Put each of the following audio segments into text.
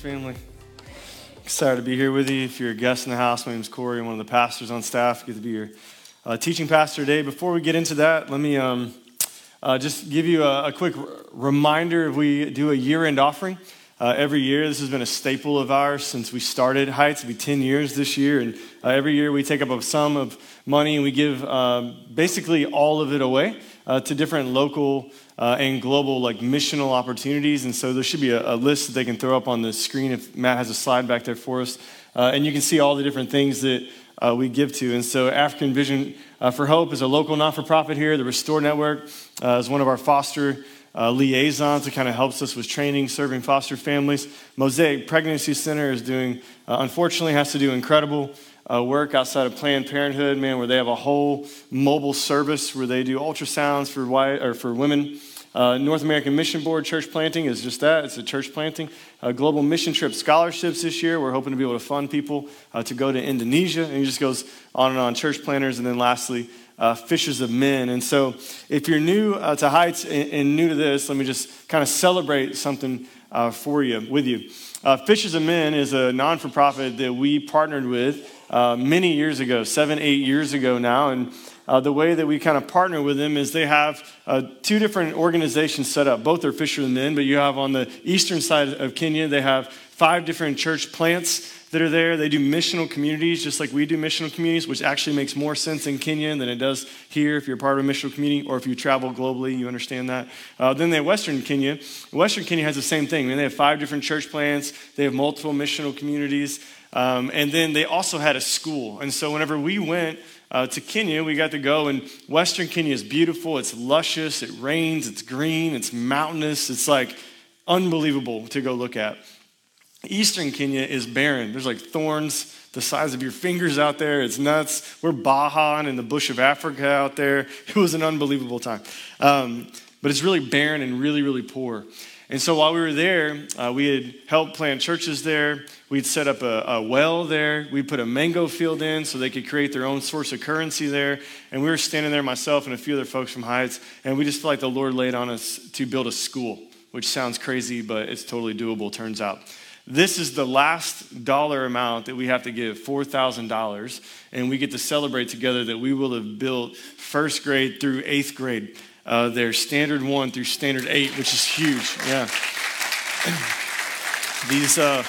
Family. Excited to be here with you. If you're a guest in the house, my name is Corey. I'm one of the pastors on staff. Good to be your uh, teaching pastor today. Before we get into that, let me um, uh, just give you a, a quick r- reminder. We do a year-end offering uh, every year. This has been a staple of ours since we started Heights. It'll be 10 years this year, and uh, every year we take up a sum of money and we give um, basically all of it away uh, to different local uh, and global like missional opportunities. And so there should be a, a, list that they can throw up on the screen if Matt has a slide back there for us, uh, and you can see all the different things that. Uh, we give to. And so, African Vision uh, for Hope is a local non for profit here. The Restore Network uh, is one of our foster uh, liaisons that kind of helps us with training, serving foster families. Mosaic Pregnancy Center is doing, unfortunately, has to do incredible uh, work outside of Planned Parenthood, man, where they have a whole mobile service where they do ultrasounds for, white, or for women. Uh, North American Mission Board church planting is just that. It's a church planting. Uh, global mission trip scholarships this year. We're hoping to be able to fund people uh, to go to Indonesia. And it just goes on and on. Church planters. And then lastly, uh, fishers of men. And so if you're new uh, to Heights and, and, new to this, let me just kind of celebrate something uh, for you, with you. Fishers of Men is a non for profit that we partnered with many years ago, seven, eight years ago now. And uh, the way that we kind of partner with them is they have uh, two different organizations set up. Both are fishermen, but you have on the eastern side of Kenya, they have five different church plants that are there. They do missional communities, just like we do missional communities, which actually makes more sense in Kenya than it does here if you're part of a missional community or if you travel globally, you understand that. Uh, then they have Western Kenya. Western Kenya has the same thing. I mean, they have five different church plants, they have multiple missional communities, um, and then they also had a school. And so whenever we went, uh, to Kenya. We got to go, and Western Kenya is beautiful. It's luscious. It rains. It's green. It's mountainous. It's like unbelievable to go look at. Eastern Kenya is barren. There's like thorns the size of your fingers out there. It's nuts. We're Baja in the bush of Africa out there. It was an unbelievable time. Um, but it's really barren and really, really poor. And so while we were there, uh, we had helped plant churches there. We'd set up a, a, well there. We put a mango field in so they could create their own source of currency there. And we were standing there, myself and a few other folks from Heights, and we just felt like the Lord laid on us to build a school, which sounds crazy, but it's totally doable, turns out. This is the last dollar amount that we have to give, $4,000. And we get to celebrate together that we will have built first grade through eighth grade uh, their standard one through standard eight, which is huge. Yeah. these, uh,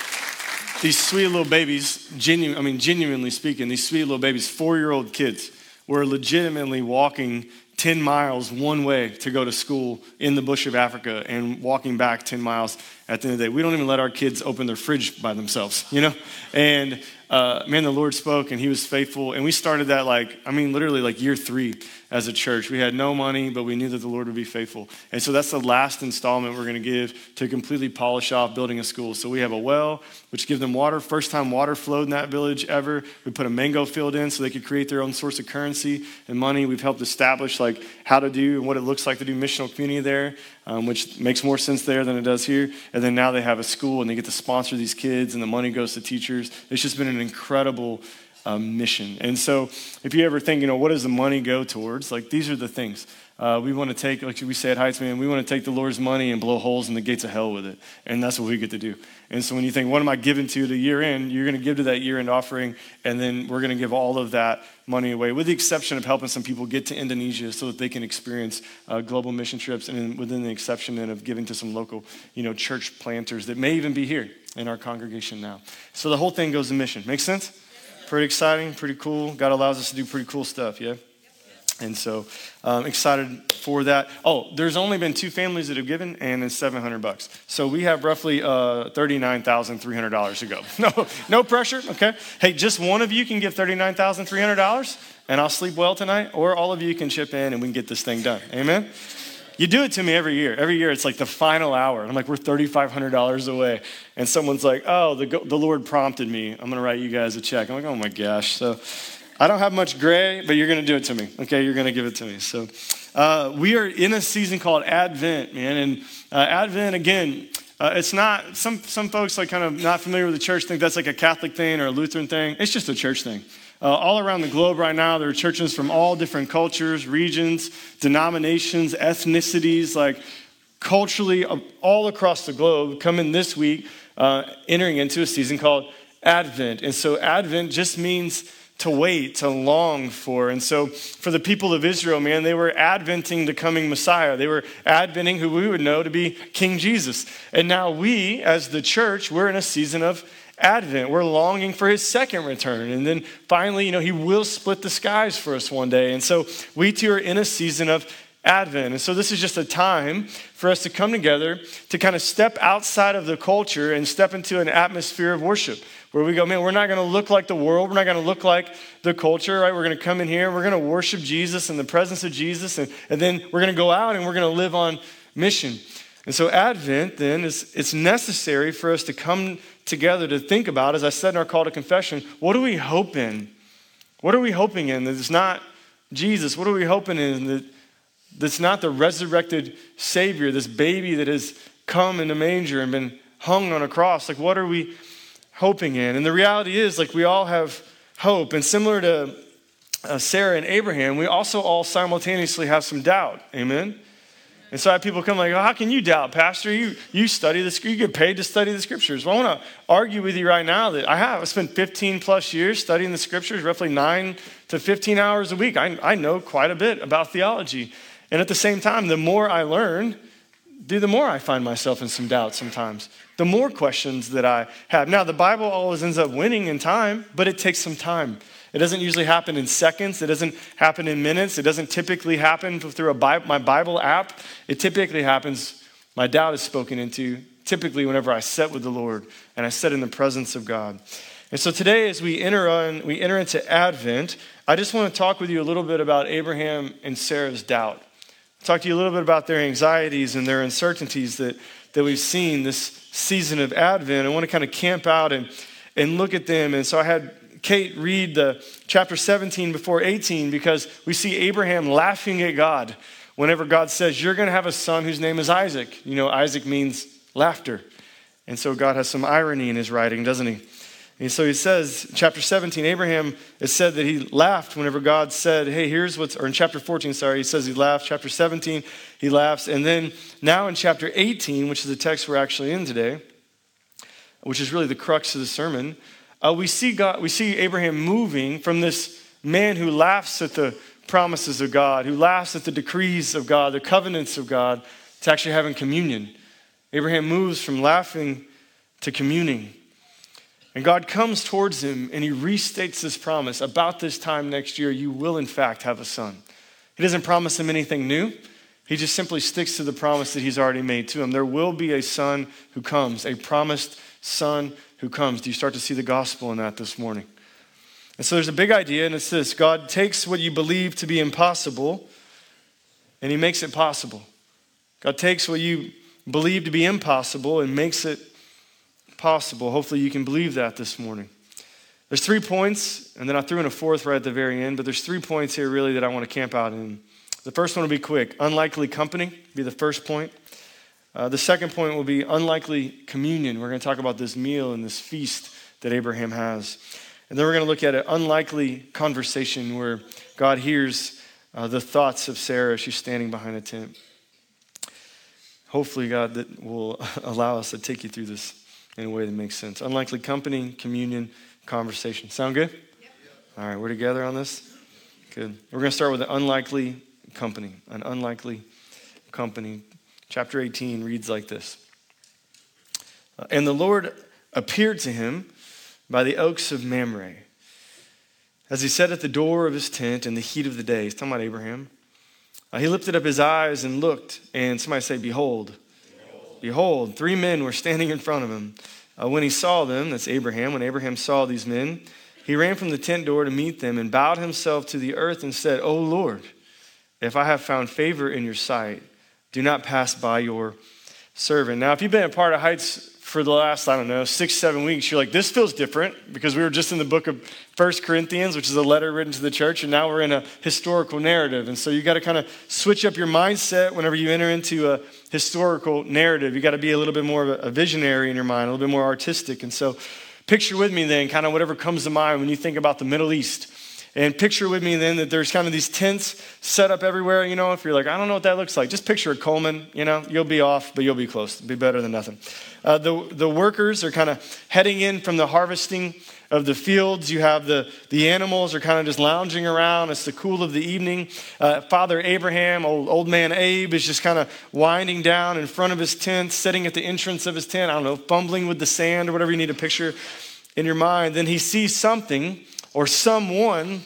these sweet little babies, I mean, genuinely speaking, these sweet little babies, four year old kids, were legitimately walking 10 miles one way to go to school in the bush of Africa and walking back 10 miles at the end of the day. We don't even let our kids open their fridge by themselves, you know? And uh, man, the Lord spoke and He was faithful. And we started that like, I mean, literally like year three as a church. We had no money, but we knew that the Lord would be faithful. And so that's the last installment we're going to give to completely polish off building a school. So we have a well, which gives them water. First time water flowed in that village ever. We put a mango field in so they could create their own source of currency and money. We've helped establish like how to do and what it looks like to do missional community there, um, which makes more sense there than it does here. And then now they have a school and they get to sponsor these kids and the money goes to teachers. It's just been an incredible mission. And so, if you ever think, you know, what does the money go towards? Like, these are the things. Uh, we want to take, like we say at Heights, man, we want to take the Lord's money and blow holes in the gates of hell with it. And that's what we get to do. And so when you think, what am I giving to the year end? You're going to give to that year end offering, and then we're going to give all of that money away, with the exception of helping some people get to Indonesia so that they can experience uh, global mission trips, and within the exception then of giving to some local, you know, church planters that may even be here in our congregation now. So the whole thing goes to mission. Make sense? Pretty exciting, pretty cool. God allows us to do pretty cool stuff, yeah? And so um, excited for that. Oh, there's only been two families that have given, and it's 700 bucks. So we have roughly uh, $39,300 to go. No, no pressure, okay? Hey, just one of you can give $39,300, and I'll sleep well tonight, or all of you can chip in and we can get this thing done. Amen? You do it to me every year. Every year it's like the final hour. I'm like, we're $3,500 away. And someone's like, oh, the, the Lord prompted me. I'm going to write you guys a check. I'm like, oh my gosh. So I don't have much gray, but you're going to do it to me. Okay, you're going to give it to me. So uh, we are in a season called Advent, man. And uh, Advent, again, uh, it's not, some, some folks like kind of not familiar with the church think that's like a Catholic thing or a Lutheran thing. It's just a church thing. Uh, all around the globe right now, there are churches from all different cultures, regions, denominations, ethnicities, like culturally uh, all across the globe coming this week, uh, entering into a season called Advent. And so Advent just means to wait, to long for. And so, for the people of Israel, man, they were adventing the coming Messiah. They were adventing who we would know to be King Jesus. And now, we, as the church, we're in a season of Advent. We're longing for his second return. And then finally, you know, he will split the skies for us one day. And so, we too are in a season of Advent. And so, this is just a time for us to come together to kind of step outside of the culture and step into an atmosphere of worship where we go, man, we're not going to look like the world. We're not going to look like the culture, right? We're going to come in here, we're going to worship Jesus in the presence of Jesus, and, and then we're going to go out and we're going to live on mission. And so, Advent then is it's necessary for us to come together to think about, as I said in our call to confession, what do we hope in? What are we hoping in that it's not Jesus? What are we hoping in that, that's not the resurrected Savior, this baby that has come in a manger and been hung on a cross? Like, what are we hoping in. And the reality is, like, we all have hope. And similar to uh, Sarah and Abraham, we also all simultaneously have some doubt. Amen? And so I have people come like, oh, how can you doubt, Pastor? You, you study the you get paid to study the scriptures. Well, I want to argue with you right now that I have. I spent 15 plus years studying the scriptures, roughly nine to 15 hours a week. I, I know quite a bit about theology. And at the same time, the more I learn, the more I find myself in some doubt sometimes the more questions that I have. Now, the Bible always ends up winning in time, but it takes some time. It doesn't usually happen in seconds. It doesn't happen in minutes. It doesn't typically happen through a my Bible app. It typically happens, my doubt is spoken into, typically whenever I sit with the Lord and I sit in the presence of God. And so today, as we enter, on, we enter into Advent, I just want to talk with you a little bit about Abraham and Sarah's doubt. Talk to you a little bit about their anxieties and their uncertainties that, that we've seen this season of Advent. I want to kind of camp out and, and look at them. And so I had Kate read the chapter 17 before 18 because we see Abraham laughing at God whenever God says, You're going to have a son whose name is Isaac. You know, Isaac means laughter. And so God has some irony in his writing, doesn't he? And so he says, chapter 17, Abraham, is said that he laughed whenever God said, Hey, here's what's, or in chapter 14, sorry, he says he laughed. Chapter 17, he laughs. And then now in chapter 18, which is the text we're actually in today, which is really the crux of the sermon, uh, we, see God, we see Abraham moving from this man who laughs at the promises of God, who laughs at the decrees of God, the covenants of God, to actually having communion. Abraham moves from laughing to communing. And God comes towards him and he restates this promise about this time next year, you will in fact have a son. He doesn't promise him anything new. He just simply sticks to the promise that he's already made to him. There will be a son who comes, a promised son who comes. Do you start to see the gospel in that this morning? And so there's a big idea, and it's this God takes what you believe to be impossible and he makes it possible. God takes what you believe to be impossible and makes it possible. Hopefully, you can believe that this morning. There's three points, and then I threw in a fourth right at the very end, but there's three points here really that I want to camp out in. The first one will be quick. Unlikely company be the first point. Uh, the second point will be unlikely communion. We're going to talk about this meal and this feast that Abraham has. And then we're going to look at an unlikely conversation where God hears uh, the thoughts of Sarah as she's standing behind a tent. Hopefully, God that will allow us to take you through this in a way that makes sense. Unlikely company, communion, conversation. Sound good? Yep. All right, we're together on this? Good. We're going to start with an unlikely company. An unlikely company. Chapter 18 reads like this uh, And the Lord appeared to him by the oaks of Mamre. as he sat at the door of his tent in the heat of the day. He's talking about Abraham. Uh, he lifted up his eyes and looked, and somebody say, Behold. Behold, three men were standing in front of him. Uh, when he saw them, that's Abraham, when Abraham saw these men, he ran from the tent door to meet them and bowed himself to the earth and said, O Lord, if I have found favor in your sight, do not pass by your servant. Now, if you've been a part of Heights for the last, I don't know, six, seven weeks, you're like, this feels different because we were just in the book of First Corinthians, which is a letter written to the church, and now we're in a historical narrative. And so you've got to kind of switch up your mindset whenever you enter into a historical narrative. You got to be a little bit more of a visionary in your mind, a little bit more artistic. And so picture with me then kind of whatever comes to mind when you think about the Middle East. And picture with me then that there's kind of these tents set up everywhere. You know, if you're like, I don't know what that looks like, just picture a Coleman. You know, you'll be off, but you'll be close. It'll be better than nothing. Uh, the, the workers are kind of heading in from the harvesting of the fields. You have the, the animals are kind of just lounging around. It's the cool of the evening. Uh, Father Abraham, old, old man Abe, is just kind of winding down in front of his tent, sitting at the entrance of his tent. I don't know, fumbling with the sand or whatever you need to picture in your mind. Then he sees something or someone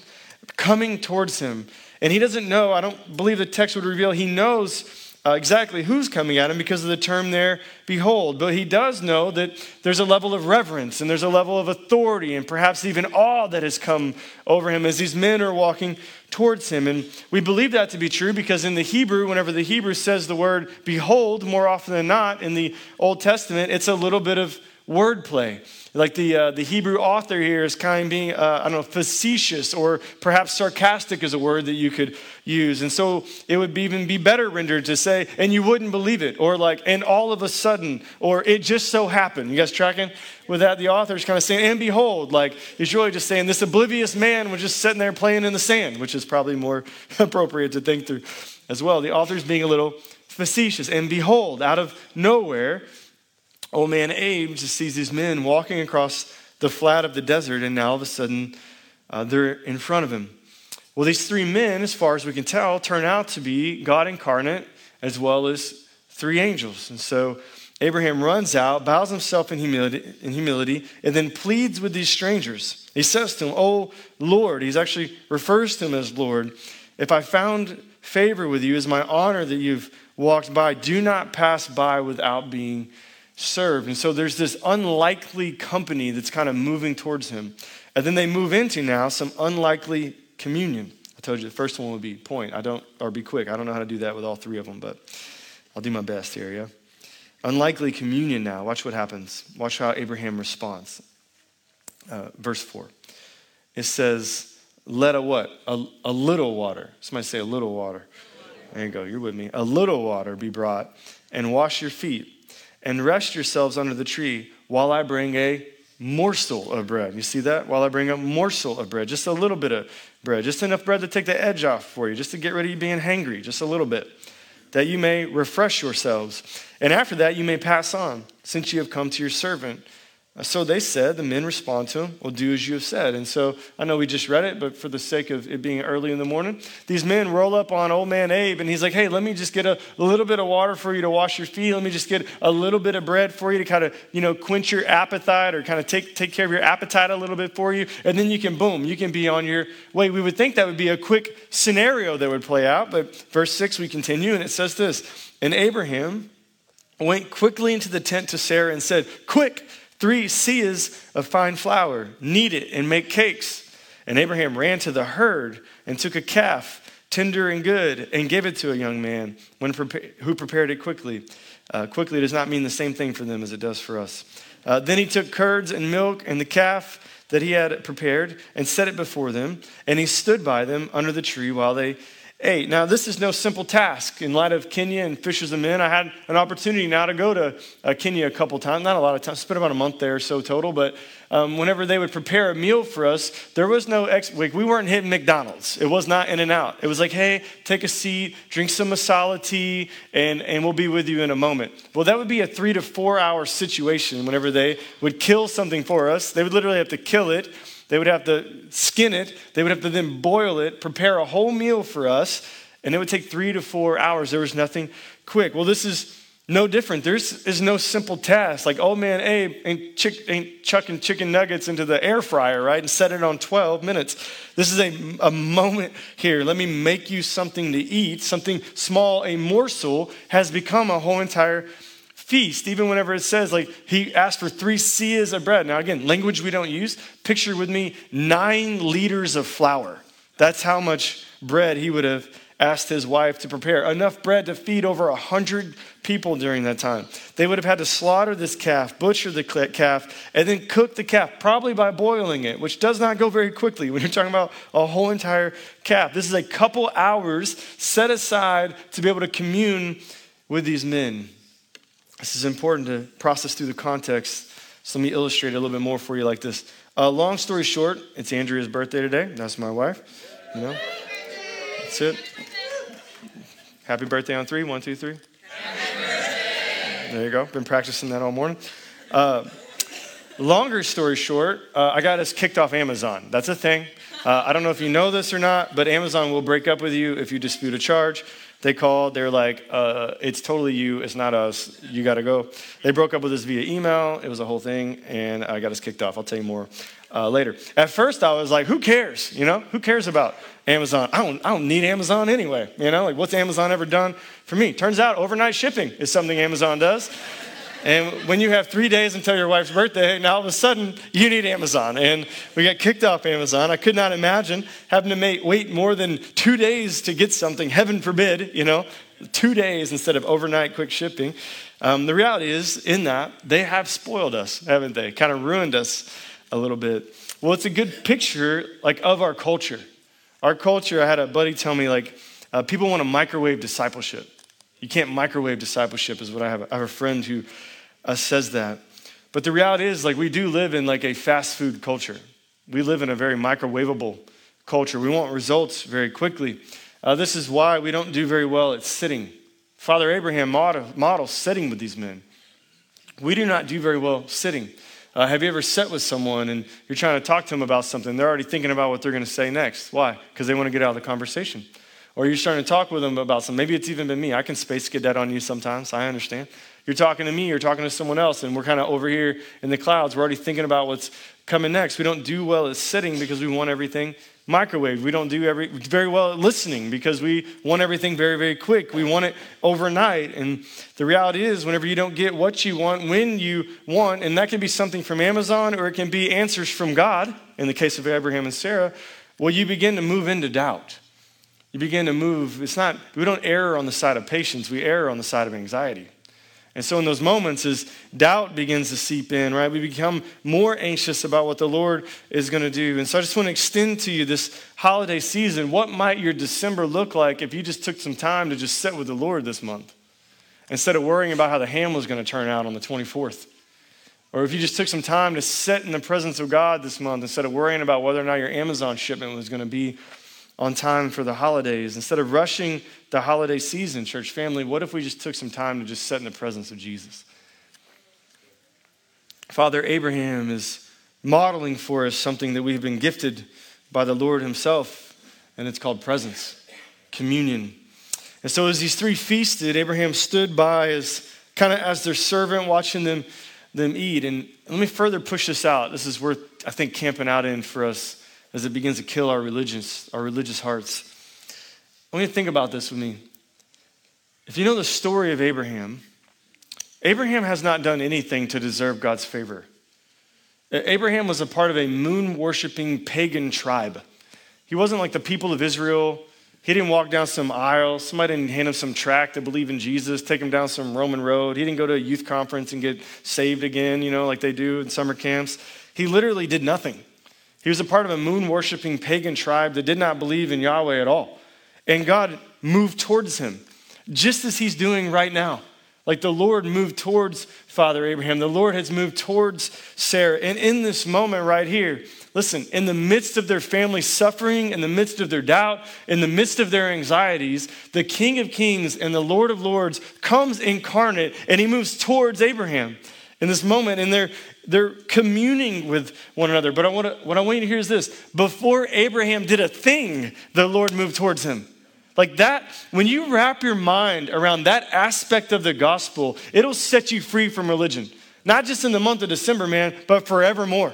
coming towards him. And he doesn't know, I don't believe the text would reveal, he knows uh, exactly who's coming at him because of the term there, behold. But he does know that there's a level of reverence and there's a level of authority and perhaps even awe that has come over him as these men are walking towards him. And we believe that to be true because in the Hebrew, whenever the Hebrew says the word behold, more often than not in the Old Testament, it's a little bit of wordplay. Like the, uh, the Hebrew author here is kind of being, uh, I don't know, facetious or perhaps sarcastic is a word that you could use. And so it would be, even be better rendered to say, and you wouldn't believe it, or like, and all of a sudden, or it just so happened. You guys tracking with that? The author is kind of saying, and behold, like, he's really just saying this oblivious man was just sitting there playing in the sand, which is probably more appropriate to think through as well. The author's being a little facetious. And behold, out of nowhere, old man Abe just sees these men walking across the flat of the desert, and now all of a sudden uh, they're in front of him. Well, these three men, as far as we can tell, turn out to be God incarnate as well as three angels. And so Abraham runs out, bows himself in humility, in humility, and then pleads with these strangers. He says to them, Oh Lord, he actually refers to him as Lord. If I found favor with you, is my honor that you've walked by. Do not pass by without being served. And so there's this unlikely company that's kind of moving towards him. And then they move into now some unlikely communion. I told you the first one would be point. I don't, or be quick. I don't know how to do that with all three of them, but I'll do my best here, yeah? Unlikely communion now. Watch what happens. Watch how Abraham responds. Uh, verse 4. It says, let a what? A, a little water. Somebody say a little water. There you go. You're with me. A little water be brought and wash your feet and rest yourselves under the tree while I bring a morsel of bread. You see that? While I bring a morsel of bread, just a little bit of bread, just enough bread to take the edge off for you, just to get rid of you being hangry, just a little bit, that you may refresh yourselves. And after that, you may pass on, since you have come to your servant. So they said, the men respond to him, Well, do as you have said. And so I know we just read it, but for the sake of it being early in the morning, these men roll up on old man Abe, and he's like, Hey, let me just get a, little bit of water for you to wash your feet. Let me just get a little bit of bread for you to kind of, you know, quench your appetite or kind of take, take care of your appetite a little bit for you. And then you can, boom, you can be on your way. We would think that would be a quick scenario that would play out, but verse 6, we continue, and it says this And Abraham went quickly into the tent to Sarah and said, Quick, Three seahs of fine flour, knead it and make cakes. And Abraham ran to the herd and took a calf, tender and good, and gave it to a young man when who prepared it quickly. Uh, quickly does not mean the same thing for them as it does for us. Uh, then he took curds and milk and the calf that he had prepared and set it before them, and he stood by them under the tree while they Hey, now this is no simple task. In light of Kenya and Fishers of Men, I had an opportunity now to go to uh, Kenya a couple times, not a lot of times, spent about a month there or so total, but um, whenever they would prepare a meal for us, there was no, ex- like, we weren't hitting McDonald's. It was not in and out. It was like, hey, take a seat, drink some masala tea, and, and we'll be with you in a moment. Well, that would be a three to four hour situation whenever they would kill something for us. They would literally have to kill it they would have to skin it, they would have to then boil it, prepare a whole meal for us, and it would take three to four hours. There was nothing quick. Well, this is No different. There's is no simple task like, oh man, Abe ain't, chick, ain't chucking chicken nuggets into the air fryer, right, and set it on 12 minutes. This is a, a moment here. Let me make you something to eat. Something small, a morsel, has become a whole entire feast. Even whenever it says, like, he asked for three seahs of bread. Now, again, language we don't use. Picture with me nine liters of flour. That's how much bread he would have asked his wife to prepare enough bread to feed over a hundred people during that time. They would have had to slaughter this calf, butcher the calf, and then cook the calf, probably by boiling it, which does not go very quickly when you're talking about a whole entire calf. This is a couple hours set aside to be able to commune with these men. This is important to process through the context. So let me illustrate a little bit more for you like this. Uh, long story short, it's Andrea's birthday today. That's my wife. You know. That's it. Happy birthday on three. One, two, three. There you go. Been practicing that all morning. Uh, longer story short, uh, I got us kicked off Amazon. That's a thing. Uh, I don't know if you know this or not, but Amazon will break up with you if you dispute a charge. They called, they're like, uh, it's totally you, it's not us, you gotta go. They broke up with us via email, it was a whole thing, and I got us kicked off. I'll tell you more uh, later. At first, I was like, who cares? You know, who cares about Amazon? I don't, I don't need Amazon anyway. You know, like what's Amazon ever done for me? Turns out overnight shipping is something Amazon does. And when you have three days until your wife's birthday, now all of a sudden you need Amazon. And we got kicked off Amazon. I could not imagine having to wait more than two days to get something. Heaven forbid, you know, two days instead of overnight quick shipping. Um, the reality is, in that, they have spoiled us, haven't they? Kind of ruined us a little bit. Well, it's a good picture, like, of our culture. Our culture, I had a buddy tell me, like, uh, people want to microwave discipleship. You can't microwave discipleship, is what I have. I have a friend who uh, says that. But the reality is, like, we do live in like a fast food culture. We live in a very microwavable culture. We want results very quickly. Uh, this is why we don't do very well at sitting. Father Abraham model, models sitting with these men. We do not do very well sitting. Uh, have you ever sat with someone and you're trying to talk to them about something? They're already thinking about what they're going to say next. Why? Because they want to get out of the conversation. Or you're starting to talk with them about something. Maybe it's even been me. I can space cadet on you sometimes. I understand. You're talking to me, you're talking to someone else, and we're kind of over here in the clouds. We're already thinking about what's coming next. We don't do well at sitting because we want everything microwave. We don't do every, very well at listening because we want everything very, very quick. We want it overnight. And the reality is, whenever you don't get what you want, when you want, and that can be something from Amazon or it can be answers from God, in the case of Abraham and Sarah, well, you begin to move into doubt. You begin to move. It's not, we don't err on the side of patience, we err on the side of anxiety. And so, in those moments, as doubt begins to seep in, right, we become more anxious about what the Lord is going to do. And so, I just want to extend to you this holiday season. What might your December look like if you just took some time to just sit with the Lord this month instead of worrying about how the ham was going to turn out on the 24th? Or if you just took some time to sit in the presence of God this month instead of worrying about whether or not your Amazon shipment was going to be on time for the holidays. Instead of rushing the holiday season, church family, what if we just took some time to just sit in the presence of Jesus? Father Abraham is modeling for us something that we've been gifted by the Lord Himself, and it's called presence, communion. And so, as these three feasted, Abraham stood by as kind of as their servant, watching them, them eat. And let me further push this out. This is worth, I think, camping out in for us as it begins to kill our religious, our religious hearts. I want you to think about this with me. If you know the story of Abraham, Abraham has not done anything to deserve God's favor. Abraham was a part of a moon worshiping pagan tribe. He wasn't like the people of Israel. He didn't walk down some aisle. Somebody didn't hand him some tract to believe in Jesus, take him down some Roman road. He didn't go to a youth conference and get saved again, you know, like they do in summer camps. He literally did nothing. He was a part of a moon worshiping pagan tribe that did not believe in Yahweh at all. And God moved towards him, just as he's doing right now. Like the Lord moved towards Father Abraham, the Lord has moved towards Sarah. And in this moment right here, listen, in the midst of their family suffering, in the midst of their doubt, in the midst of their anxieties, the King of Kings and the Lord of Lords comes incarnate and he moves towards Abraham in this moment and they're they're communing with one another but I want to, what i want you to hear is this before abraham did a thing the lord moved towards him Like that, when you wrap your mind around that aspect of the gospel, it'll set you free from religion. Not just in the month of December, man, but forevermore.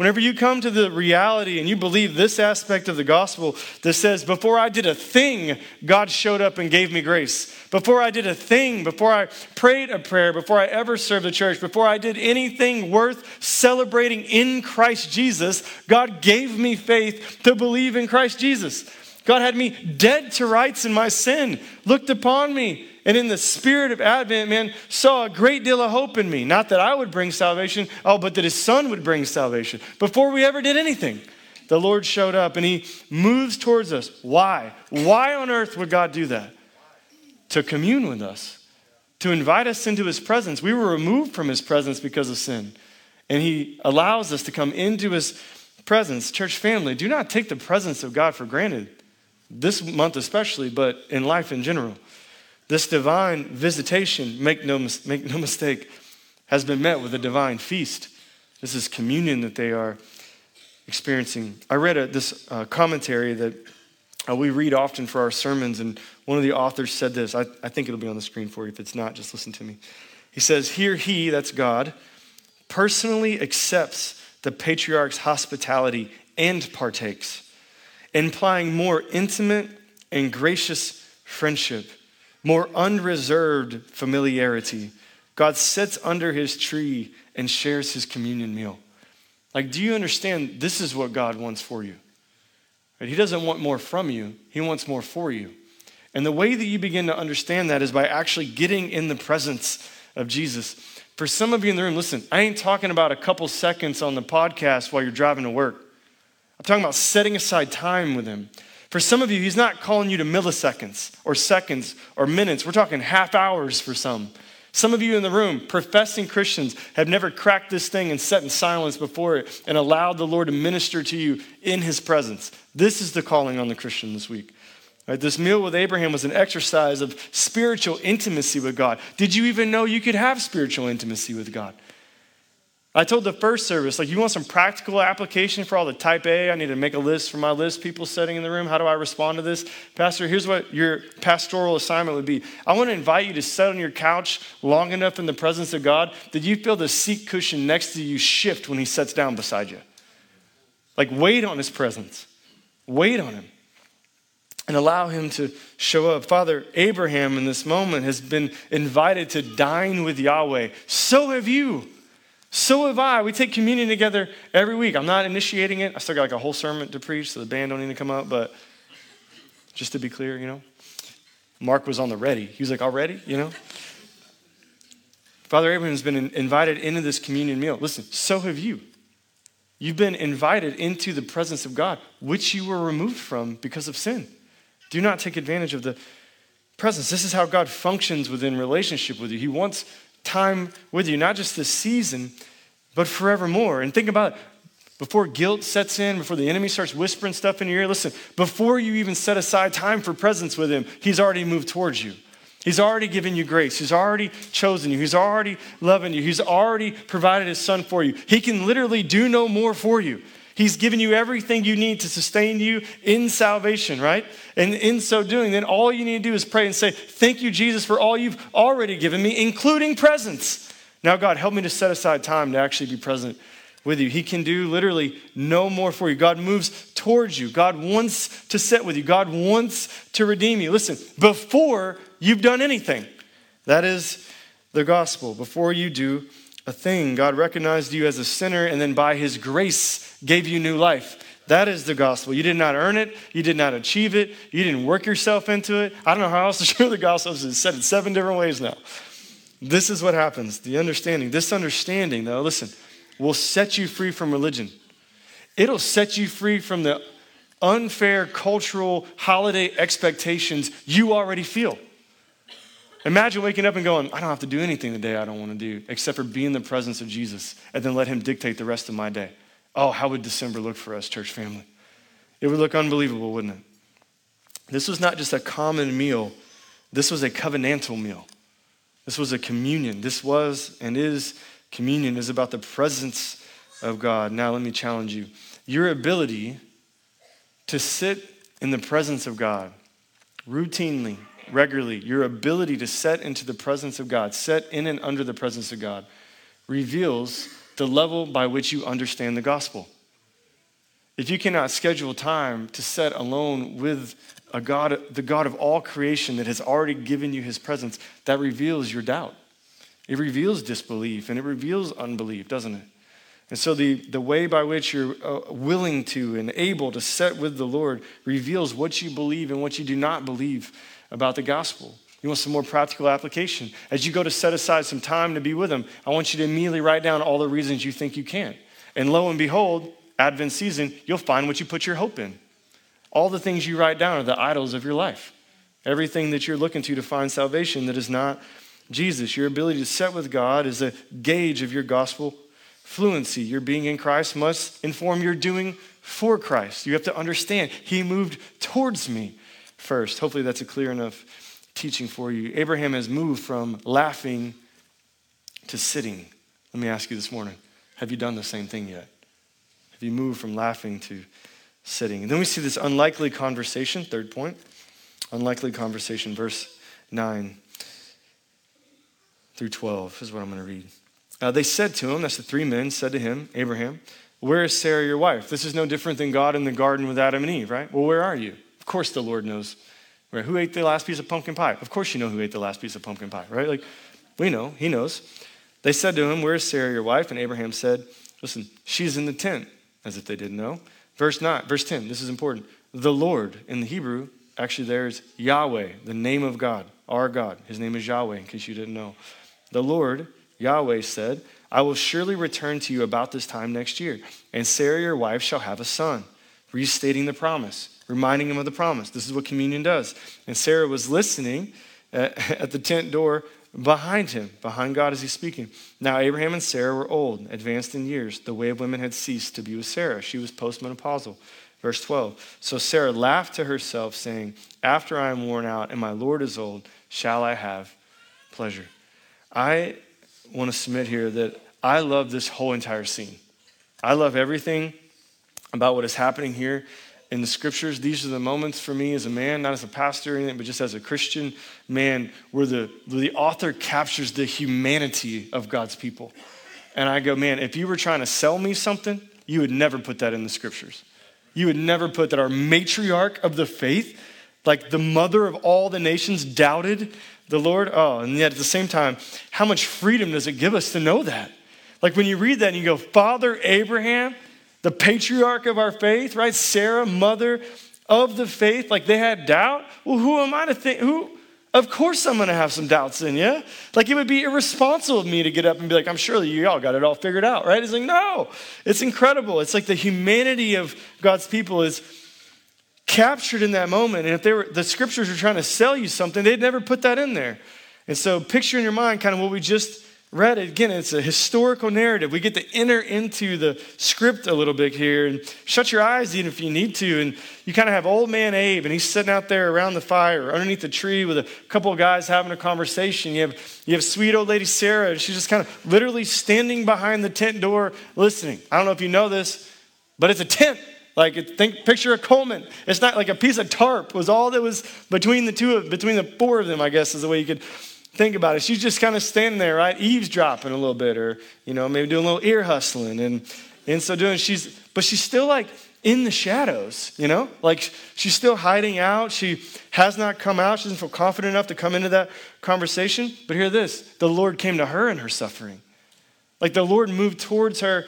Whenever you come to the reality and you believe this aspect of the gospel that says, before I did a thing, God showed up and gave me grace. Before I did a thing, before I prayed a prayer, before I ever served the church, before I did anything worth celebrating in Christ Jesus, God gave me faith to believe in Christ Jesus. God had me dead to rights in my sin, looked upon me, and in the spirit of Advent, man, saw a great deal of hope in me. Not that I would bring salvation, oh, but that his son would bring salvation. Before we ever did anything, the Lord showed up and he moves towards us. Why? Why on earth would God do that? To commune with us, to invite us into his presence. We were removed from his presence because of sin. And he allows us to come into his presence. Church family, do not take the presence of God for granted. This month, especially, but in life in general. This divine visitation, make no, make no mistake, has been met with a divine feast. This is communion that they are experiencing. I read a, this uh, commentary that uh, we read often for our sermons, and one of the authors said this. I, I think it'll be on the screen for you. If it's not, just listen to me. He says, Here he, that's God, personally accepts the patriarch's hospitality and partakes, implying more intimate and gracious friendship more unreserved familiarity. God sits under his tree and shares his communion meal. Like, do you understand? This is what God wants for you. Right? He doesn't want more from you, he wants more for you. And the way that you begin to understand that is by actually getting in the presence of Jesus. For some of you in the room, listen, I ain't talking about a couple seconds on the podcast while you're driving to work. I'm talking about setting aside time with him. For some of you, he's not calling you to milliseconds or seconds or minutes. We're talking half hours for some. Some of you in the room, professing Christians, have never cracked this thing and sat in silence before it and allowed the Lord to minister to you in his presence. This is the calling on the Christian this week. Right, this meal with Abraham was an exercise of spiritual intimacy with God. Did you even know you could have spiritual intimacy with God? I told the first service, like, you want some practical application for all the type A? I need to make a list for my list people sitting in the room. How do I respond to this? Pastor, here's what your pastoral assignment would be I want to invite you to sit on your couch long enough in the presence of God that you feel the seat cushion next to you shift when He sits down beside you. Like, wait on His presence, wait on Him. And allow him to show up. Father Abraham, in this moment, has been invited to dine with Yahweh. So have you. So have I. We take communion together every week. I'm not initiating it. I still got like a whole sermon to preach, so the band don't need to come up. But just to be clear, you know, Mark was on the ready. He was like, already, you know? Father Abraham's been invited into this communion meal. Listen, so have you. You've been invited into the presence of God, which you were removed from because of sin. Do not take advantage of the presence. This is how God functions within relationship with you. He wants time with you, not just this season, but forevermore. And think about it. Before guilt sets in, before the enemy starts whispering stuff in your ear, listen, before you even set aside time for presence with him, he's already moved towards you. He's already given you grace. He's already chosen you. He's already loving you. He's already provided his son for you. He can literally do no more for you. He's given you everything you need to sustain you in salvation, right? And in so doing, then all you need to do is pray and say, Thank you, Jesus, for all you've already given me, including presence. Now, God, help me to set aside time to actually be present with you. He can do literally no more for you. God moves towards you. God wants to sit with you. God wants to redeem you. Listen, before you've done anything, that is the gospel. Before you do a thing, God recognized you as a sinner and then by his grace gave you new life. That is the gospel. You did not earn it. You did not achieve it. You didn't work yourself into it. I don't know how else to share the gospel. It's said in seven different ways now. This is what happens. The understanding, this understanding, though, listen, will set you free from religion. It'll set you free from the unfair cultural holiday expectations you already feel. Imagine waking up and going, I don't have to do anything today I don't want to do except for be in the presence of Jesus and then let Him dictate the rest of my day. Oh, how would December look for us, church family? It would look unbelievable, wouldn't it? This was not just a common meal, this was a covenantal meal. This was a communion. This was and is communion, is about the presence of God. Now, let me challenge you. Your ability to sit in the presence of God routinely, regularly, your ability to set into the presence of God, set in and under the presence of God, reveals the level by which you understand the gospel. If you cannot schedule time to set alone with a God, the God of all creation that has already given you his presence, that reveals your doubt. It reveals disbelief and it reveals unbelief, doesn't it? And so, the, the way by which you're uh, willing to and able to set with the Lord reveals what you believe and what you do not believe about the gospel. You want some more practical application? As you go to set aside some time to be with them, I want you to immediately write down all the reasons you think you can't. And lo and behold, Advent season, you'll find what you put your hope in. All the things you write down are the idols of your life. Everything that you're looking to to find salvation that is not Jesus. Your ability to set with God is a gauge of your gospel fluency. Your being in Christ must inform your doing for Christ. You have to understand, He moved towards me first. Hopefully, that's a clear enough teaching for you. Abraham has moved from laughing to sitting. Let me ask you this morning have you done the same thing yet? Have you moved from laughing to sitting? And then we see this unlikely conversation, third point. Unlikely conversation, verse 9 through 12 is what I'm going to read. Uh, they said to him, that's the three men said to him, Abraham, Where is Sarah, your wife? This is no different than God in the garden with Adam and Eve, right? Well, where are you? Of course, the Lord knows. Right? Who ate the last piece of pumpkin pie? Of course, you know who ate the last piece of pumpkin pie, right? Like, we know, he knows. They said to him, Where is Sarah, your wife? And Abraham said, Listen, she's in the tent, as if they didn't know. Verse 9, verse 10, this is important. The Lord in the Hebrew, actually, there is Yahweh, the name of God, our God. His name is Yahweh, in case you didn't know. The Lord Yahweh said, I will surely return to you about this time next year, and Sarah, your wife, shall have a son. Restating the promise, reminding him of the promise. This is what communion does. And Sarah was listening uh, at the tent door behind him, behind God as he's speaking. Now, Abraham and Sarah were old, advanced in years. The way of women had ceased to be with Sarah. She was postmenopausal. Verse 12. So Sarah laughed to herself, saying, After I am worn out and my Lord is old, shall I have pleasure? I want to submit here that I love this whole entire scene. I love everything about what is happening here in the scriptures. These are the moments for me as a man, not as a pastor or anything, but just as a Christian man, where the, where the author captures the humanity of God's people. And I go, man, if you were trying to sell me something, you would never put that in the scriptures. You would never put that our matriarch of the faith, like the mother of all the nations, doubted the Lord. Oh, and yet at the same time, how much freedom does it give us to know that? Like when you read that and you go, Father Abraham, the patriarch of our faith, right? Sarah, mother of the faith, like they had doubt. Well, who am I to think? Who? Of course, I'm going to have some doubts in you. Like it would be irresponsible of me to get up and be like, I'm sure that you all got it all figured out, right? It's like, no, it's incredible. It's like the humanity of God's people is captured in that moment. And if they were, the scriptures were trying to sell you something, they'd never put that in there. And so picture in your mind kind of what we just read. it Again, it's a historical narrative. We get to enter into the script a little bit here and shut your eyes even if you need to. And you kind of have old man Abe, and he's sitting out there around the fire underneath the tree with a couple of guys having a conversation. You have, you have sweet old lady Sarah, and she's just kind of literally standing behind the tent door listening. I don't know if you know this, but it's a tent. Like think, picture a Coleman. It's not like a piece of tarp was all that was between the two, of, between the four of them. I guess is the way you could think about it. She's just kind of standing there, right, eavesdropping a little bit, or you know maybe doing a little ear hustling, and and so doing. She's but she's still like in the shadows, you know, like she's still hiding out. She has not come out. She doesn't feel confident enough to come into that conversation. But hear this: the Lord came to her in her suffering. Like the Lord moved towards her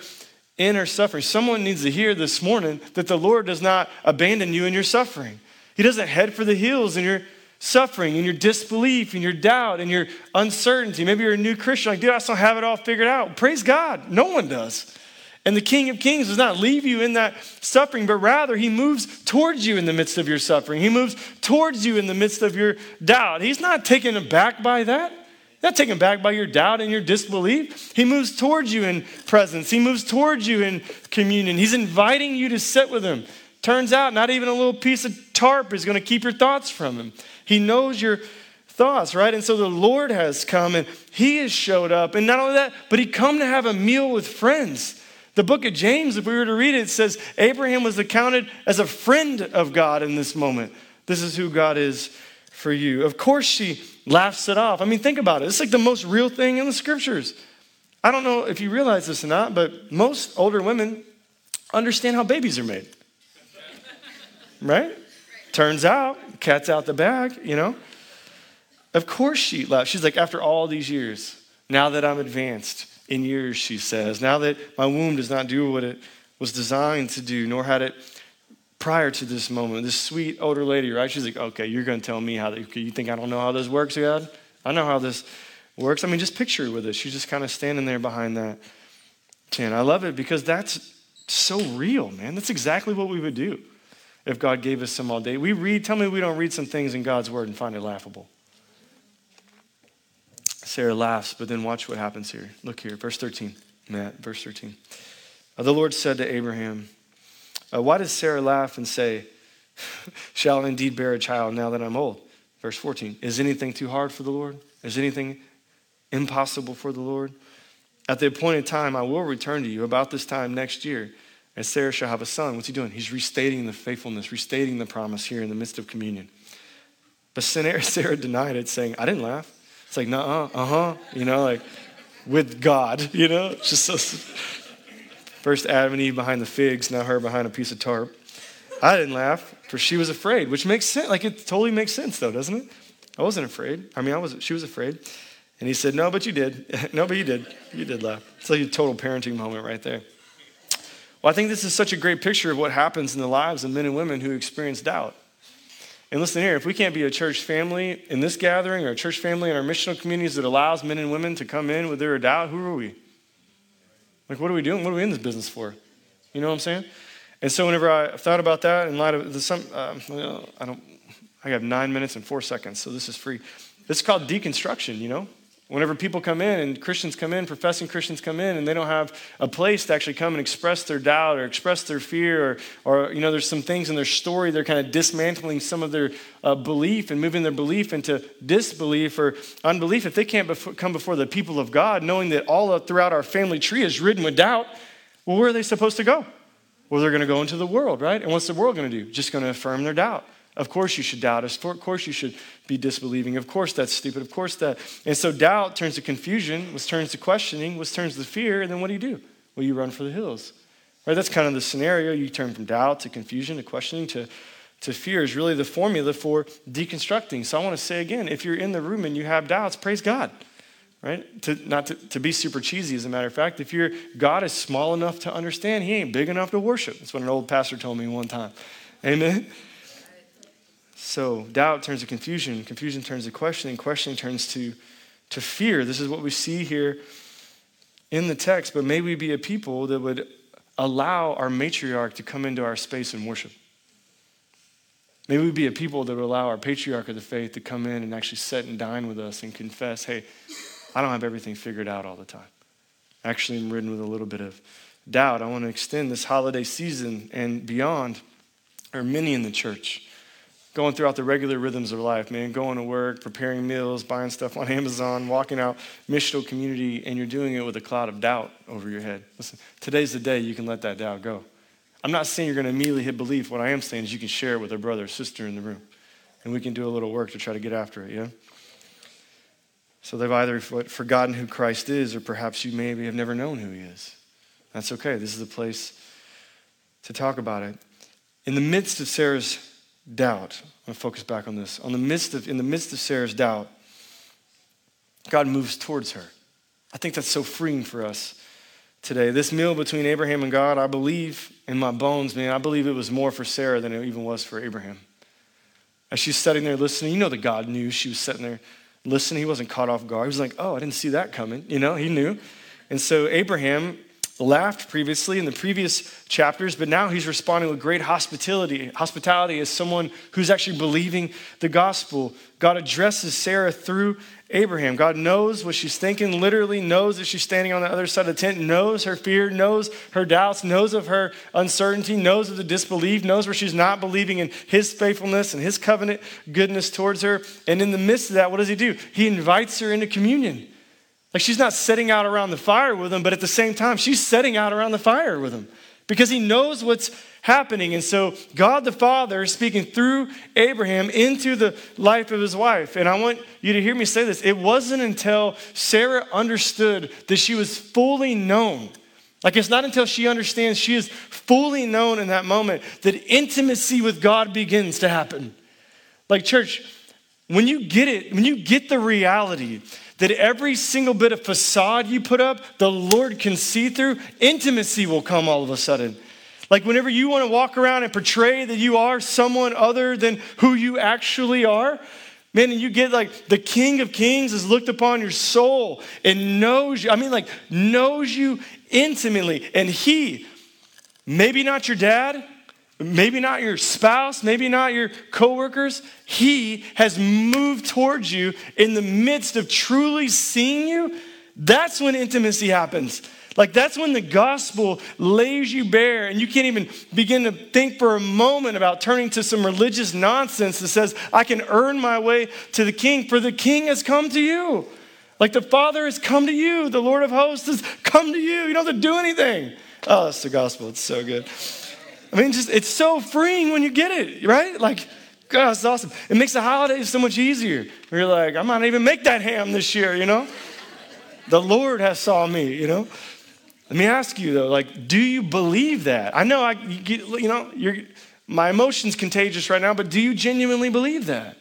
in her suffering. Someone needs to hear this morning that the Lord does not abandon you in your suffering. He doesn't head for the hills in your suffering, and your disbelief, and your doubt, and your uncertainty. Maybe you're a new Christian, like, dude, I still have it all figured out. Praise God. No one does. And the King of Kings does not leave you in that suffering, but rather he moves towards you in the midst of your suffering. He moves towards you in the midst of your doubt. He's not taken aback by that not taken back by your doubt and your disbelief. He moves towards you in presence, He moves towards you in communion. He's inviting you to sit with Him. Turns out, not even a little piece of tarp is going to keep your thoughts from Him. He knows your thoughts, right? And so the Lord has come and He has showed up. And not only that, but He come to have a meal with friends. The book of James, if we were to read it, says Abraham was accounted as a friend of God in this moment. This is who God is for you. Of course, she laughs it off. I mean, think about it. It's like the most real thing in the scriptures. I don't know if you realize this or not, but most older women understand how babies are made. Right? Turns out, cat's out the bag, you know? Of course she laughed. She's like, after all these years, now that I'm advanced in years, she says, now that my womb does not do what it was designed to do, nor had it prior to this moment. This sweet older lady, right? She's like, okay, you're going to tell me how, that, you think I don't know how this works, God? I know how this works. I mean, just picture it with it. She's just kind of standing there behind that tent. I love it because that's so real, man. That's exactly what we would do if God gave us some all day. We read, tell me we don't read some things in God's word and find it laughable. Sarah laughs, but then watch what happens here. Look here, verse 13. Matt, verse 13. Uh, the Lord said to Abraham, uh, Why does Sarah laugh and say, Shall I indeed bear a child now that I'm old? Verse 14. Is anything too hard for the Lord? Is anything impossible for the Lord? At the appointed time, I will return to you about this time next year, and Sarah shall have a son. What's he doing? He's restating the faithfulness, restating the promise here in the midst of communion. But Sarah denied it, saying, I didn't laugh. It's like, nah, uh uh huh, you know, like with God, you know? Just so. First Adam and Eve behind the figs, now her behind a piece of tarp. I didn't laugh, for she was afraid, which makes sense. Like it totally makes sense, though, doesn't it? I wasn't afraid. I mean, I was. She was afraid. And he said, No, but you did. no, but you did. You did laugh. It's like a total parenting moment right there. Well, I think this is such a great picture of what happens in the lives of men and women who experience doubt. And listen here, if we can't be a church family in this gathering or a church family in our missional communities that allows men and women to come in with their doubt, who are we? Like, what are we doing? What are we in this business for? You know what I'm saying? And so, whenever I thought about that, in light of the some, uh, I don't, I have nine minutes and four seconds, so this is free. It's called deconstruction, you know? Whenever people come in and Christians come in, professing Christians come in, and they don't have a place to actually come and express their doubt or express their fear, or, or you know, there's some things in their story, they're kind of dismantling some of their uh, belief and moving their belief into disbelief or unbelief. If they can't bef- come before the people of God, knowing that all throughout our family tree is ridden with doubt, well, where are they supposed to go? Well, they're going to go into the world, right? And what's the world going to do? Just going to affirm their doubt. Of course, you should doubt. Of course, you should be disbelieving. Of course, that's stupid. Of course, that. And so, doubt turns to confusion, which turns to questioning, which turns to fear. And then what do you do? Well, you run for the hills. Right? That's kind of the scenario. You turn from doubt to confusion to questioning to, to fear, is really the formula for deconstructing. So, I want to say again if you're in the room and you have doubts, praise God. Right? To, not to, to be super cheesy, as a matter of fact. If your God is small enough to understand, He ain't big enough to worship. That's what an old pastor told me one time. Amen. So doubt turns to confusion, confusion turns to questioning, questioning turns to, to fear. This is what we see here in the text, but may we be a people that would allow our matriarch to come into our space and worship. May we be a people that would allow our patriarch of the faith to come in and actually sit and dine with us and confess, hey, I don't have everything figured out all the time. Actually, I'm ridden with a little bit of doubt. I want to extend this holiday season and beyond. Are many in the church going throughout the regular rhythms of life, man, going to work, preparing meals, buying stuff on Amazon, walking out missional community, and you're doing it with a cloud of doubt over your head. Listen, today's the day you can let that doubt go. I'm not saying you're going to immediately hit belief. What I am saying is you can share it with a brother or sister in the room, and we can do a little work to try to get after it, yeah? So they've either forgotten who Christ is, or perhaps you maybe have never known who he is. That's okay. This is a place to talk about it. In the midst of Sarah's doubt. I'm going to focus back on this. On the midst of, in the midst of Sarah's doubt, God moves towards her. I think that's so freeing for us today. This meal between Abraham and God, I believe in my bones, man, I believe it was more for Sarah than it even was for Abraham. As she's sitting there listening, you know that God knew she was sitting there listening. He wasn't caught off guard. He was like, oh, I didn't see that coming. You know, he knew. And so Abraham laughed previously in the previous chapters, but now he's responding with great hospitality. Hospitality as someone who's actually believing the gospel. God addresses Sarah through Abraham. God knows what she's thinking, literally knows that she's standing on the other side of the tent, knows her fear, knows her doubts, knows of her uncertainty, knows of the disbelief, knows where she's not believing in his faithfulness and his covenant goodness towards her. And in the midst of that, what does he do? He invites her into communion. Like she's not setting out around the fire with him, but at the same time, she's setting out around the fire with him. because he knows what's happening. And so, God the Father is speaking through Abraham into the life of his wife. And I want you to hear me say this. It wasn't until Sarah understood that she was fully known. Like, it's not until she understands she is fully known in that moment that intimacy with God begins to happen. Like, church, when you get it, when you get the reality that every single bit of facade you put up, the Lord can see through, intimacy will come all of a sudden. Like whenever you want to walk around and portray that you are someone other than who you actually are, man, and you get like the King of Kings has looked upon your soul and knows you. I mean, like knows you intimately. And he, maybe not your dad, maybe not your spouse, maybe not your coworkers, he has moved towards you in the midst of truly seeing you. That's when intimacy happens. Like that's when the gospel lays you bare, and you can't even begin to think for a moment about turning to some religious nonsense that says, I can earn my way to the king, for the king has come to you. Like the Father has come to you, the Lord of hosts has come to you. You don't have to do anything. Oh, that's the gospel. It's so good. I mean, just it's so freeing when you get it, right? Like, God, it's awesome. It makes the holidays so much easier. You're like, I might even make that ham this year, you know? The Lord has saw me, you know? Let me ask you though, like, do you believe that? I know I, you, you know, my emotion's contagious right now, but do you genuinely believe that?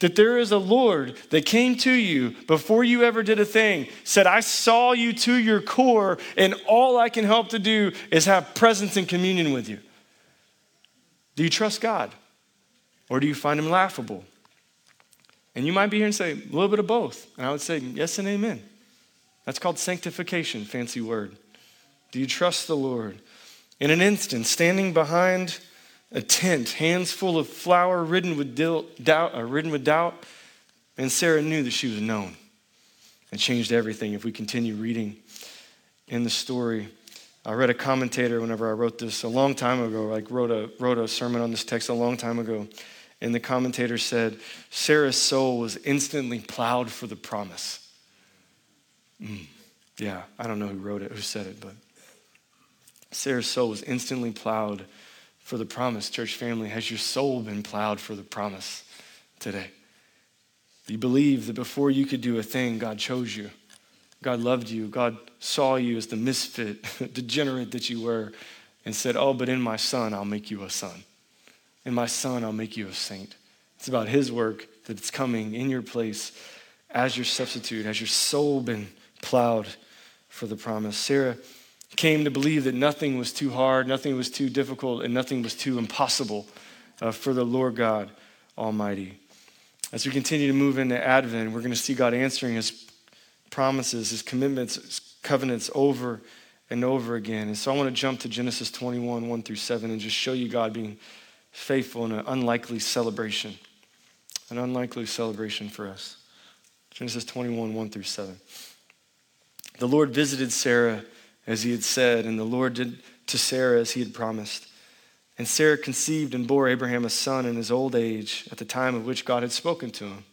That there is a Lord that came to you before you ever did a thing, said, I saw you to your core, and all I can help to do is have presence and communion with you. Do you trust God? Or do you find him laughable? And you might be here and say, a little bit of both. And I would say, yes and amen. That's called sanctification, fancy word. Do you trust the Lord? In an instant, standing behind a tent, hands full of flour, ridden with doubt, uh, ridden with doubt, and Sarah knew that she was known. It changed everything. If we continue reading in the story, I read a commentator whenever I wrote this a long time ago. Like wrote a wrote a sermon on this text a long time ago, and the commentator said Sarah's soul was instantly plowed for the promise. Mm, yeah, I don't know who wrote it, who said it, but Sarah's soul was instantly plowed for the promise. Church family, has your soul been plowed for the promise today? Do you believe that before you could do a thing, God chose you? God loved you. God saw you as the misfit, degenerate that you were, and said, Oh, but in my son, I'll make you a son. In my son, I'll make you a saint. It's about his work that it's coming in your place as your substitute. Has your soul been plowed for the promise? Sarah came to believe that nothing was too hard, nothing was too difficult, and nothing was too impossible uh, for the Lord God Almighty. As we continue to move into Advent, we're going to see God answering his promises, his commitments, his covenants over and over again. And so I want to jump to Genesis 21, 1 through 7, and just show you God being faithful in an unlikely celebration. An unlikely celebration for us. Genesis 21, 1 through 7. The Lord visited Sarah as he had said, and the Lord did to Sarah as he had promised. And Sarah conceived and bore Abraham a son in his old age at the time of which God had spoken to him.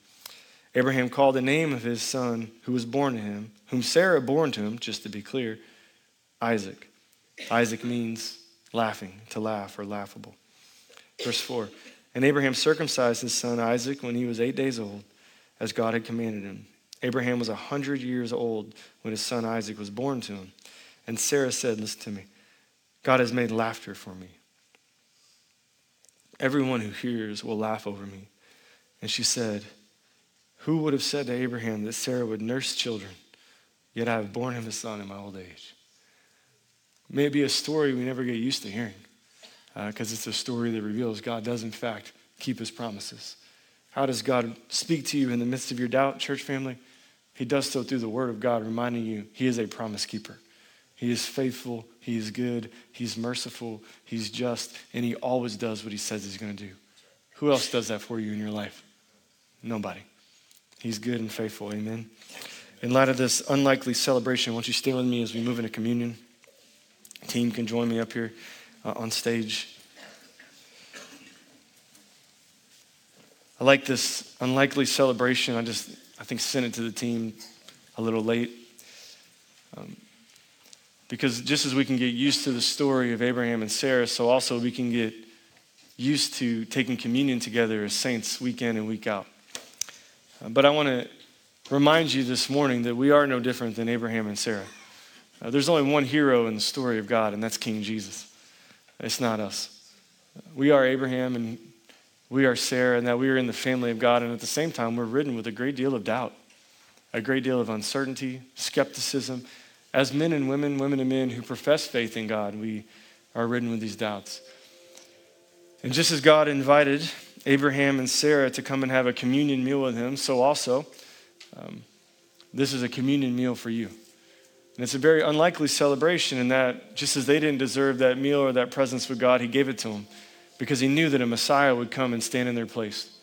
Abraham called the name of his son who was born to him, whom Sarah bore to him, just to be clear, Isaac. Isaac means laughing, to laugh or laughable. Verse 4 And Abraham circumcised his son Isaac when he was eight days old, as God had commanded him. Abraham was a hundred years old when his son Isaac was born to him. And Sarah said, Listen to me, God has made laughter for me. Everyone who hears will laugh over me. And she said, Who would have said to Abraham that Sarah would nurse children, yet I have borne him a son in my old age? May it be a story we never get used to hearing, because uh, it's a story that reveals God does, in fact, keep his promises. How does God speak to you in the midst of your doubt, church family? He does so through the word of God, reminding you he is a promise keeper. He is faithful, He is good, He's merciful, He's just, and He always does what He says He's going to do. Who else does that for you in your life? Nobody. He's good and faithful. Amen. In light of this unlikely celebration, won't you stay with me as we move into communion? Team can join me up here uh, on stage. I like this unlikely celebration. I just, I think, sent it to the team a little late. Um, Because just as we can get used to the story of Abraham and Sarah, so also we can get used to taking communion together as saints week in and week out. But I want to remind you this morning that we are no different than Abraham and Sarah. Uh, there's only one hero in the story of God, and that's King Jesus. It's not us. We are Abraham and we are Sarah, and that we are in the family of God, and at the same time, we're ridden with a great deal of doubt, a great deal of uncertainty, skepticism, as men and women, women and men who profess faith in God, we are ridden with these doubts. And just as God invited Abraham and Sarah to come and have a communion meal with him, so also um, this is a communion meal for you. And it's a very unlikely celebration in that just as they didn't deserve that meal or that presence with God, he gave it to them because he knew that a Messiah would come and stand in their place.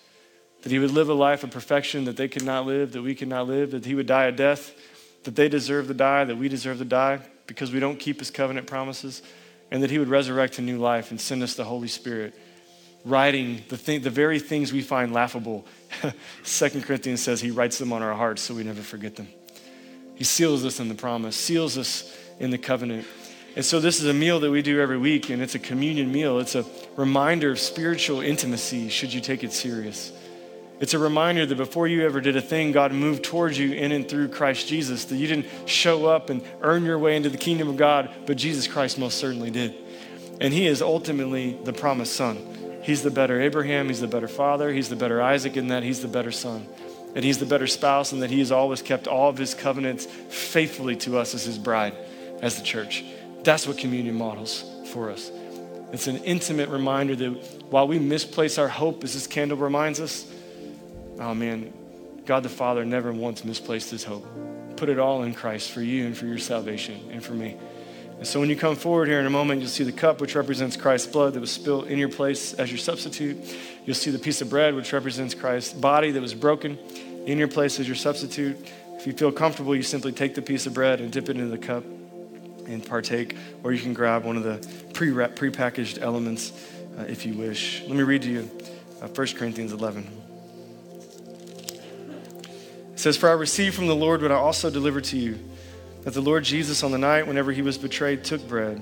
That he would live a life of perfection that they could not live, that we could not live, that he would die a death that they deserve to die, that we deserve to die because we don't keep his covenant promises, and that he would resurrect a new life and send us the Holy Spirit, writing the, thing, the very things we find laughable. Second Corinthians says he writes them on our hearts so we never forget them. He seals us in the promise, seals us in the covenant. And so, this is a meal that we do every week, and it's a communion meal. It's a reminder of spiritual intimacy, should you take it serious. It's a reminder that before you ever did a thing, God moved towards you in and through Christ Jesus, that you didn't show up and earn your way into the kingdom of God, but Jesus Christ most certainly did. And He is ultimately the promised Son. He's the better Abraham, He's the better father, He's the better Isaac, in that He's the better son. And He's the better spouse, and that He has always kept all of His covenants faithfully to us as His bride, as the church. That's what communion models for us. It's an intimate reminder that while we misplace our hope, as this candle reminds us, oh man, God the Father never once misplaced his hope. Put it all in Christ for you and for your salvation and for me. And so when you come forward here in a moment, you'll see the cup, which represents Christ's blood that was spilled in your place as your substitute. You'll see the piece of bread, which represents Christ's body that was broken in your place as your substitute. If you feel comfortable, you simply take the piece of bread and dip it into the cup and partake, or you can grab one of the pre packaged elements uh, if you wish. Let me read to you uh, 1 Corinthians 11. It says, For I received from the Lord what I also delivered to you, that the Lord Jesus, on the night whenever he was betrayed, took bread.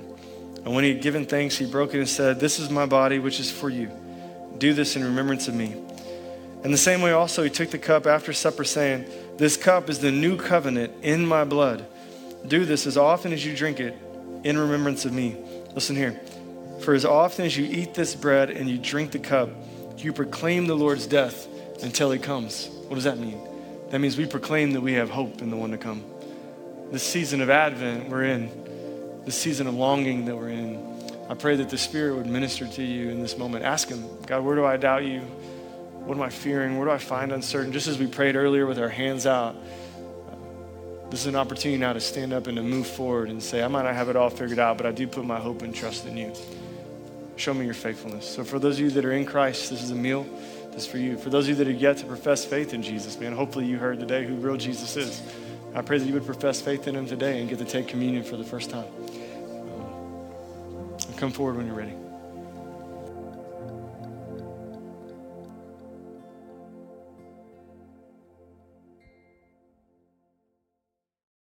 And when he had given thanks, he broke it and said, This is my body, which is for you. Do this in remembrance of me. In the same way, also, he took the cup after supper, saying, This cup is the new covenant in my blood. Do this as often as you drink it in remembrance of me. Listen here. For as often as you eat this bread and you drink the cup, you proclaim the Lord's death until he comes. What does that mean? That means we proclaim that we have hope in the one to come. This season of Advent we're in, this season of longing that we're in, I pray that the Spirit would minister to you in this moment. Ask Him, God, where do I doubt you? What am I fearing? Where do I find uncertain? Just as we prayed earlier with our hands out, this is an opportunity now to stand up and to move forward and say, I might not have it all figured out, but I do put my hope and trust in you. Show me your faithfulness. So, for those of you that are in Christ, this is a meal This is for you. For those of you that are yet to profess faith in Jesus, man, hopefully you heard today who real Jesus is. I pray that you would profess faith in him today and get to take communion for the first time. Come forward when you're ready.